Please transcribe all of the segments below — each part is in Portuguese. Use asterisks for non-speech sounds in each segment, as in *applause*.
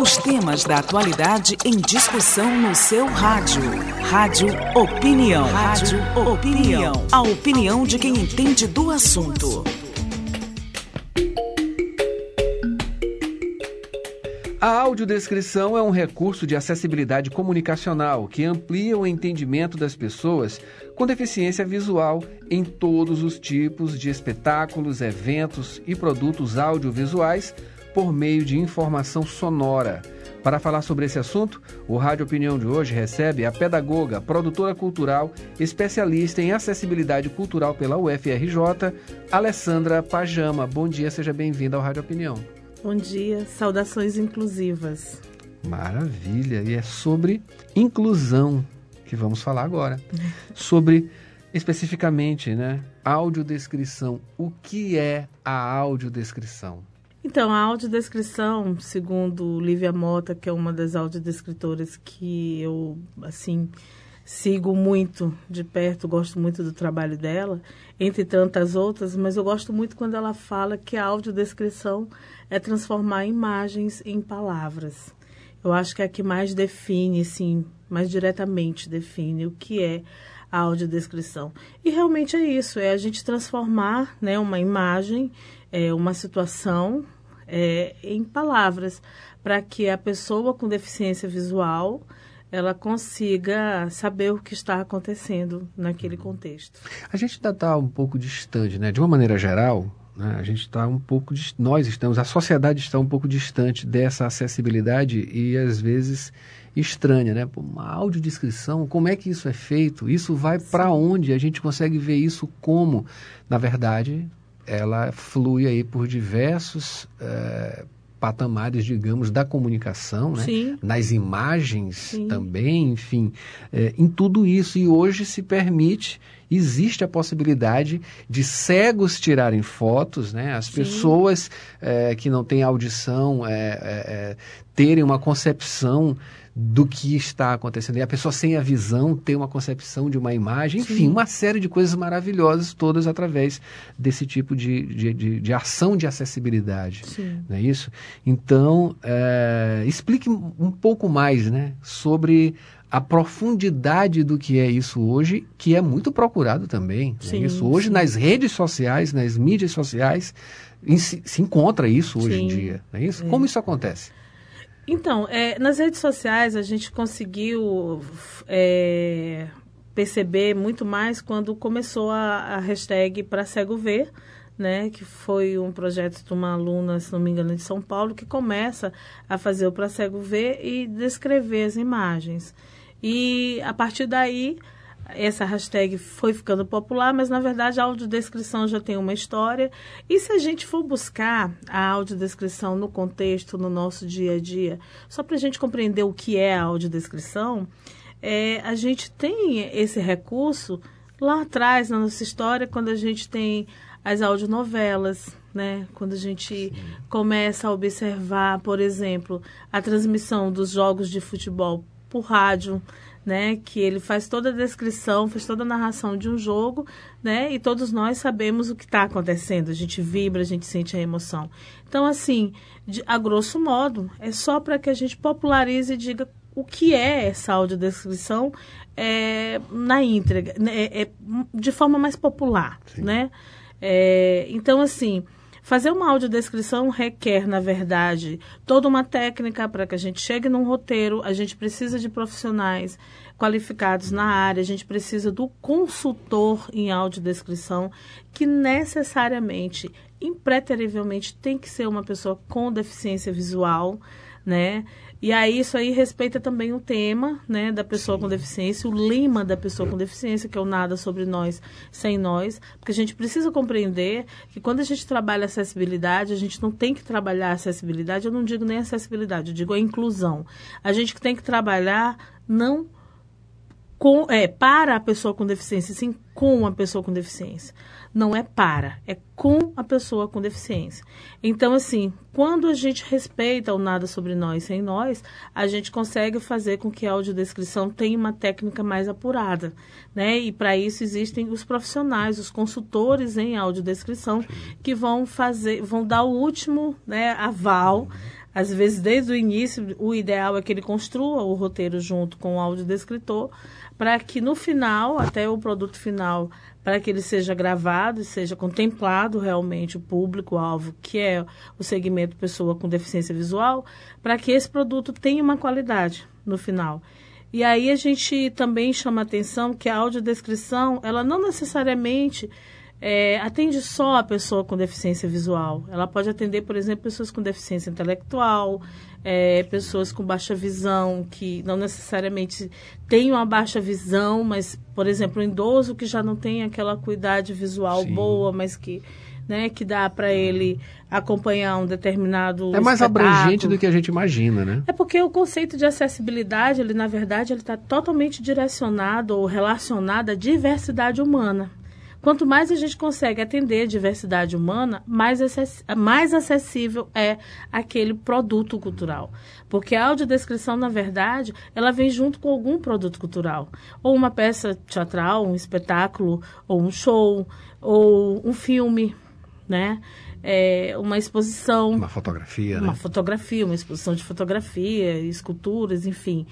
Os temas da atualidade em discussão no seu rádio. Rádio Opinião. Rádio Opinião. A opinião de quem entende do assunto. A audiodescrição é um recurso de acessibilidade comunicacional que amplia o entendimento das pessoas com deficiência visual em todos os tipos de espetáculos, eventos e produtos audiovisuais por meio de informação sonora. Para falar sobre esse assunto, o Rádio Opinião de hoje recebe a pedagoga, produtora cultural, especialista em acessibilidade cultural pela UFRJ, Alessandra Pajama. Bom dia, seja bem-vinda ao Rádio Opinião. Bom dia, saudações inclusivas. Maravilha, e é sobre inclusão que vamos falar agora. *laughs* sobre especificamente, né, audiodescrição. O que é a audiodescrição? Então, a audiodescrição, segundo Lívia Mota, que é uma das audiodescritoras que eu, assim, sigo muito de perto, gosto muito do trabalho dela, entre tantas outras, mas eu gosto muito quando ela fala que a audiodescrição é transformar imagens em palavras. Eu acho que é a que mais define, assim, mais diretamente define o que é a audiodescrição. E realmente é isso, é a gente transformar né, uma imagem, é, uma situação é, em palavras, para que a pessoa com deficiência visual ela consiga saber o que está acontecendo naquele contexto. A gente ainda está um pouco distante, né? De uma maneira geral, né? A gente está um pouco, nós estamos, a sociedade está um pouco distante dessa acessibilidade e às vezes estranha, né? Uma audiodescrição, como é que isso é feito? Isso vai para onde? A gente consegue ver isso como? Na verdade, ela flui aí por diversos é, patamares, digamos, da comunicação, né? nas imagens Sim. também, enfim, é, em tudo isso. E hoje se permite existe a possibilidade de cegos tirarem fotos, né? As Sim. pessoas é, que não têm audição é, é, terem uma concepção do que está acontecendo. E a pessoa sem a visão ter uma concepção de uma imagem, enfim, Sim. uma série de coisas maravilhosas, todas através desse tipo de, de, de, de ação de acessibilidade. Sim. Não é isso? Então, é, explique um pouco mais né, sobre a profundidade do que é isso hoje, que é muito procurado também. É sim, é isso hoje sim. nas redes sociais, nas mídias sociais, se, se encontra isso hoje sim. em dia. Não é isso? É. Como isso acontece? Então, é, nas redes sociais a gente conseguiu é, perceber muito mais quando começou a, a hashtag para cego ver, né, que foi um projeto de uma aluna, se não me engano, de São Paulo, que começa a fazer o para cego ver e descrever as imagens. E a partir daí, essa hashtag foi ficando popular, mas na verdade a audiodescrição já tem uma história. E se a gente for buscar a audiodescrição no contexto, no nosso dia a dia, só para a gente compreender o que é a audiodescrição, é, a gente tem esse recurso lá atrás na nossa história, quando a gente tem as audionovelas, né? Quando a gente Sim. começa a observar, por exemplo, a transmissão dos jogos de futebol por rádio, né? Que ele faz toda a descrição, faz toda a narração de um jogo, né? E todos nós sabemos o que está acontecendo. A gente vibra, a gente sente a emoção. Então, assim, de, a grosso modo, é só para que a gente popularize e diga o que é essa audiodescrição é, na íntegra, né? é, é, de forma mais popular, Sim. né? É, então, assim, Fazer uma audiodescrição requer, na verdade, toda uma técnica para que a gente chegue num roteiro. A gente precisa de profissionais qualificados na área, a gente precisa do consultor em audiodescrição, que necessariamente, impreterivelmente, tem que ser uma pessoa com deficiência visual, né? E aí isso aí respeita também o tema, né, da pessoa Sim. com deficiência, o lema da pessoa com deficiência, que é o nada sobre nós sem nós, porque a gente precisa compreender que quando a gente trabalha acessibilidade, a gente não tem que trabalhar acessibilidade, eu não digo nem acessibilidade, eu digo a inclusão. A gente tem que trabalhar não com, é, para a pessoa com deficiência, sim com a pessoa com deficiência não é para, é com a pessoa com deficiência. Então, assim, quando a gente respeita o nada sobre nós sem nós, a gente consegue fazer com que a audiodescrição tenha uma técnica mais apurada, né? E para isso existem os profissionais, os consultores em audiodescrição, que vão fazer, vão dar o último né, aval às vezes desde o início, o ideal é que ele construa o roteiro junto com o audiodescritor, para que no final, até o produto final, para que ele seja gravado e seja contemplado realmente o público-alvo, que é o segmento pessoa com deficiência visual, para que esse produto tenha uma qualidade no final. E aí a gente também chama atenção que a audiodescrição, ela não necessariamente é, atende só a pessoa com deficiência visual. Ela pode atender, por exemplo, pessoas com deficiência intelectual, é, pessoas com baixa visão, que não necessariamente têm uma baixa visão, mas, por exemplo, um idoso que já não tem aquela cuidade visual Sim. boa, mas que, né, que dá para ele acompanhar um determinado É mais espetáculo. abrangente do que a gente imagina, né? É porque o conceito de acessibilidade, ele na verdade, ele está totalmente direcionado ou relacionado à diversidade humana. Quanto mais a gente consegue atender a diversidade humana, mais, acess mais acessível é aquele produto cultural. Porque a audiodescrição, na verdade, ela vem junto com algum produto cultural. Ou uma peça teatral, um espetáculo, ou um show, ou um filme, né? É, uma exposição. Uma fotografia, Uma né? fotografia, uma exposição de fotografia, esculturas, enfim.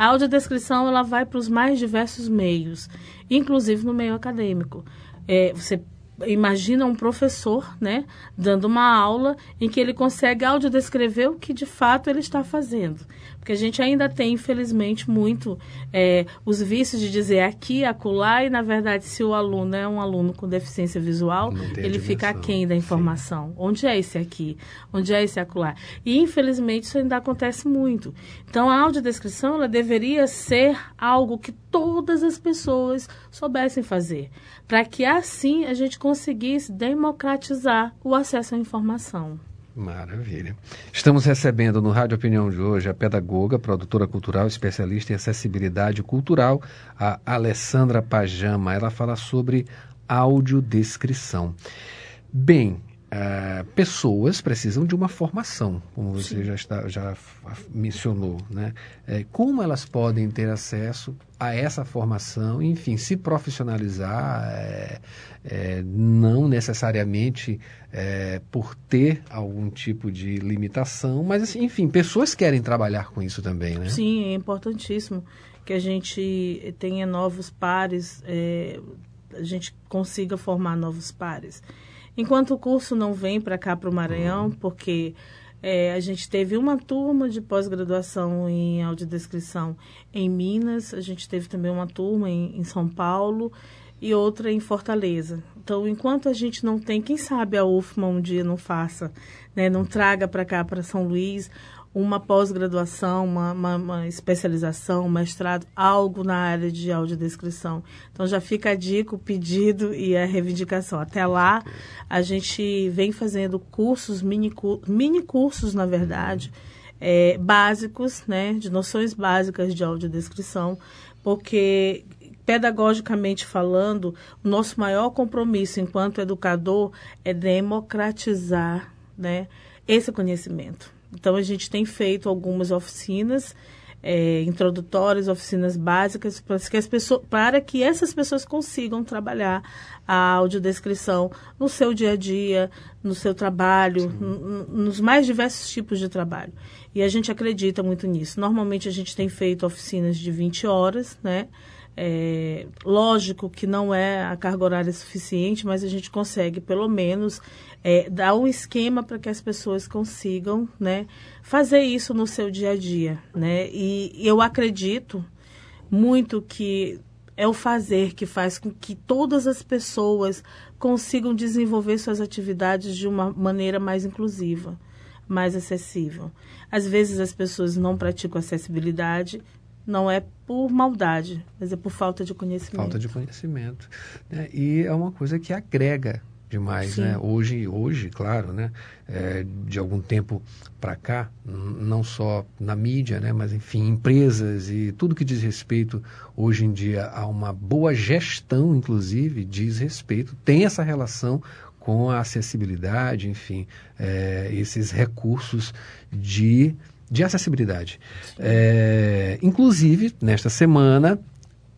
A audiodescrição ela vai para os mais diversos meios, inclusive no meio acadêmico. É, você imagina um professor, né, dando uma aula em que ele consegue audiodescrever o que de fato ele está fazendo. Porque a gente ainda tem, infelizmente, muito é, os vícios de dizer aqui, acolá, e na verdade, se o aluno é um aluno com deficiência visual, ele fica aquém da informação. Sim. Onde é esse aqui? Onde é esse acolá? E infelizmente isso ainda acontece muito. Então a audiodescrição ela deveria ser algo que todas as pessoas soubessem fazer, para que assim a gente conseguisse democratizar o acesso à informação. Maravilha. Estamos recebendo no Rádio Opinião de hoje a pedagoga, produtora cultural, especialista em acessibilidade cultural, a Alessandra Pajama. Ela fala sobre audiodescrição. Bem, Uh, pessoas precisam de uma formação, como você Sim. já, está, já mencionou, né? É, como elas podem ter acesso a essa formação, enfim, se profissionalizar, é, é, não necessariamente é, por ter algum tipo de limitação, mas, assim, enfim, pessoas querem trabalhar com isso também, né? Sim, é importantíssimo que a gente tenha novos pares, é, a gente consiga formar novos pares. Enquanto o curso não vem para cá, para o Maranhão, uhum. porque é, a gente teve uma turma de pós-graduação em audiodescrição em Minas, a gente teve também uma turma em, em, São Paulo e outra em Fortaleza. Então, enquanto a gente não tem, quem sabe a UFMA um dia não faça, né, não traga para cá, para São Luís, uma pós-graduação, uma, uma, uma, especialização, um mestrado, algo na área de audiodescrição. Então já fica a dica, o pedido e a reivindicação. Até lá, a gente vem fazendo cursos, mini, mini cursos, na verdade, é, básicos, né, de noções básicas de audiodescrição, porque pedagogicamente falando, o nosso maior compromisso enquanto educador é democratizar né, esse conhecimento. Então, a gente tem feito algumas oficinas é, introdutórias, oficinas básicas, para que, as pessoas, para que essas pessoas consigam trabalhar a audiodescrição no seu dia a dia, no seu trabalho, nos mais diversos tipos de trabalho. E a gente acredita muito nisso. Normalmente, a gente tem feito oficinas de 20 horas, né? É, lógico que não é a carga horária suficiente, mas a gente consegue, pelo menos, é, dar um esquema para que as pessoas consigam né, fazer isso no seu dia a dia. Né? E, e eu acredito muito que é o fazer que faz com que todas as pessoas consigam desenvolver suas atividades de uma maneira mais inclusiva, mais acessível. Às vezes as pessoas não praticam acessibilidade não é por maldade, mas é por falta de conhecimento. Falta de conhecimento. Né? E é uma coisa que agrega demais, Sim. né? Hoje, hoje, claro, né? É, de algum tempo para cá, não só na mídia, né? Mas enfim, empresas e tudo que diz respeito hoje em dia a uma boa gestão, inclusive, diz respeito, tem essa relação com a acessibilidade, enfim, é, esses recursos de de acessibilidade. É, inclusive, nesta semana,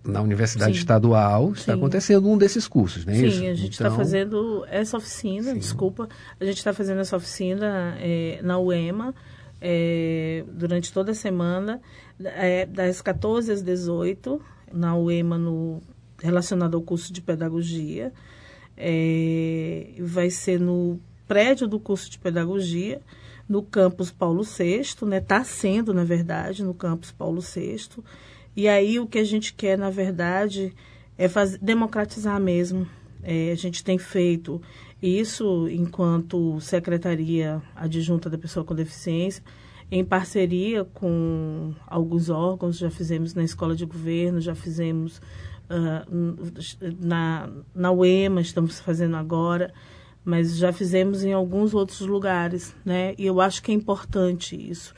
na Universidade Sim. Estadual, está Sim. acontecendo um desses cursos, não é Sim, isso? Sim, a gente está então... fazendo essa oficina, desculpa, a gente está fazendo essa oficina é, na UEMA, é, durante toda a semana, é, das 14 às 18, na UEMA, no, relacionado ao curso de pedagogia. É, vai ser no prédio do curso de pedagogia, no campus Paulo VI, né? Está sendo, na verdade, no campus Paulo VI. E aí o que a gente quer, na verdade, é fazer, democratizar mesmo. É, a gente tem feito isso enquanto Secretaria Adjunta da Pessoa com Deficiência, em parceria com alguns órgãos, já fizemos na Escola de Governo, já fizemos uh, na, na UEMA, estamos fazendo agora, mas já fizemos em alguns outros lugares, né? E eu acho que é importante isso.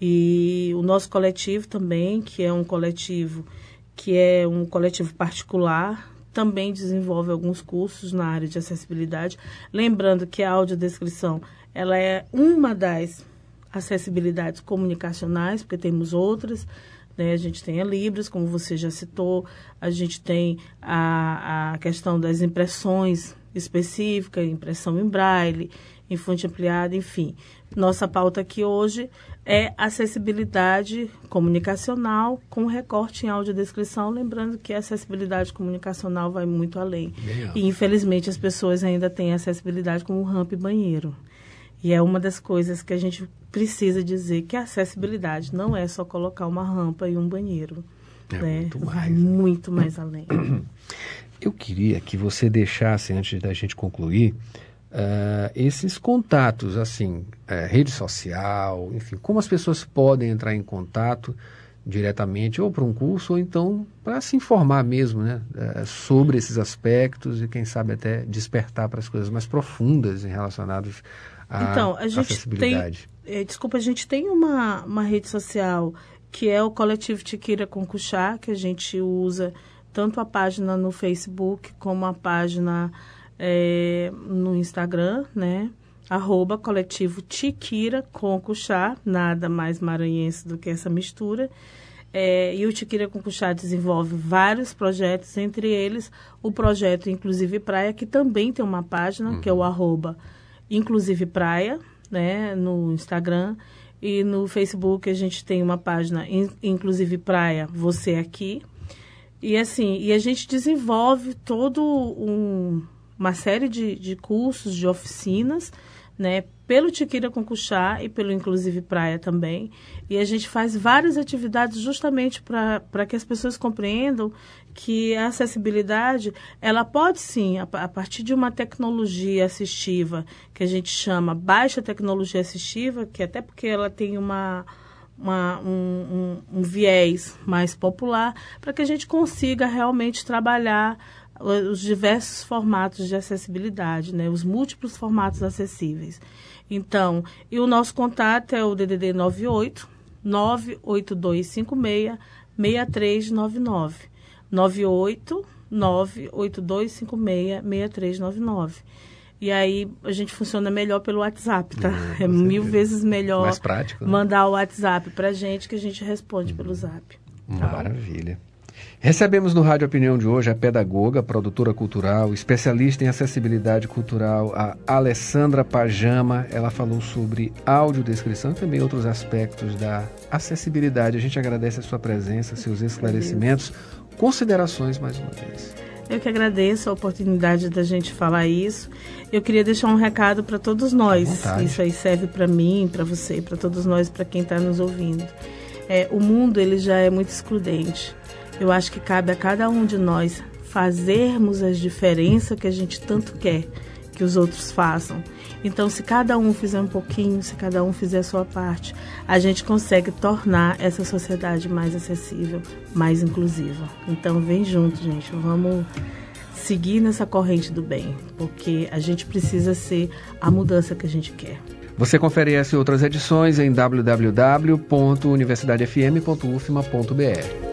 E o nosso coletivo também, que é um coletivo que é um coletivo particular, também desenvolve alguns cursos na área de acessibilidade. Lembrando que a audiodescrição ela é uma das acessibilidades comunicacionais, porque temos outras. Né? A gente tem a Libras, como você já citou, a gente tem a, a questão das impressões específicas, impressão em braille, em fonte ampliada, enfim. Nossa pauta aqui hoje é acessibilidade comunicacional com recorte em audiodescrição, lembrando que a acessibilidade comunicacional vai muito além. E, infelizmente, as pessoas ainda têm acessibilidade como rampa e banheiro. E é uma das coisas que a gente precisa dizer que a acessibilidade não é só colocar uma rampa e um banheiro. É né? muito mais. Vai muito mais além. *clears throat* Eu queria que você deixasse, antes da gente concluir, uh, esses contatos, assim, uh, rede social, enfim, como as pessoas podem entrar em contato diretamente ou para um curso ou então para se informar mesmo né, uh, sobre esses aspectos e quem sabe até despertar para as coisas mais profundas relacionadas à então, a gente acessibilidade. Tem, desculpa, a gente tem uma, uma rede social que é o coletivo Tiquira Concuxá, que a gente usa tanto a página no Facebook como a página é, no Instagram, né? Arroba coletivo Tiquira Concuxá, nada mais maranhense do que essa mistura. É, e o Tiquira Concuxá desenvolve vários projetos, entre eles o projeto Inclusive Praia, que também tem uma página, uhum. que é o uhum. arroba Inclusive Praia, né, no Instagram. E no Facebook a gente tem uma página Inclusive Praia, Você Aqui. E assim, e a gente desenvolve todo um, uma série de, de cursos, de oficinas, né, pelo Tiquira Concuxá e pelo Inclusive Praia também. E a gente faz várias atividades justamente para que as pessoas compreendam que a acessibilidade, ela pode sim, a, a, partir de uma tecnologia assistiva, que a gente chama baixa tecnologia assistiva, que até porque ela tem uma, uma um, um, um viés mais popular, para que a gente consiga realmente trabalhar os diversos formatos de acessibilidade, né? os múltiplos formatos acessíveis. Então, e o nosso contato é o DDD 98 98256 6399. 98 98256 6399. E aí a gente funciona melhor pelo WhatsApp, tá? Hum, é mil vezes melhor Mais prático, né? mandar o WhatsApp pra gente que a gente responde hum. pelo Zap. Tá? Maravilha. Recebemos no Rádio Opinião de hoje a pedagoga, produtora cultural, especialista em acessibilidade cultural, a Alessandra Pajama. Ela falou sobre audiodescrição e também outros aspectos da acessibilidade. A gente agradece a sua presença, seus esclarecimentos, considerações mais uma vez. Eu que agradeço a oportunidade da gente falar isso. Eu queria deixar um recado para todos nós. Isso aí serve para mim, para você, para todos nós, para quem está nos ouvindo. É, o mundo ele já é muito excludente. Eu acho que cabe a cada um de nós fazermos as diferenças que a gente tanto quer que os outros façam. Então, se cada um fizer um pouquinho, se cada um fizer a sua parte, a gente consegue tornar essa sociedade mais acessível, mais inclusiva. Então, vem junto, gente. Vamos seguir nessa corrente do bem, porque a gente precisa ser a mudança que a gente quer. Você confere essa e outras edições em www.universidadefm.ufma.br.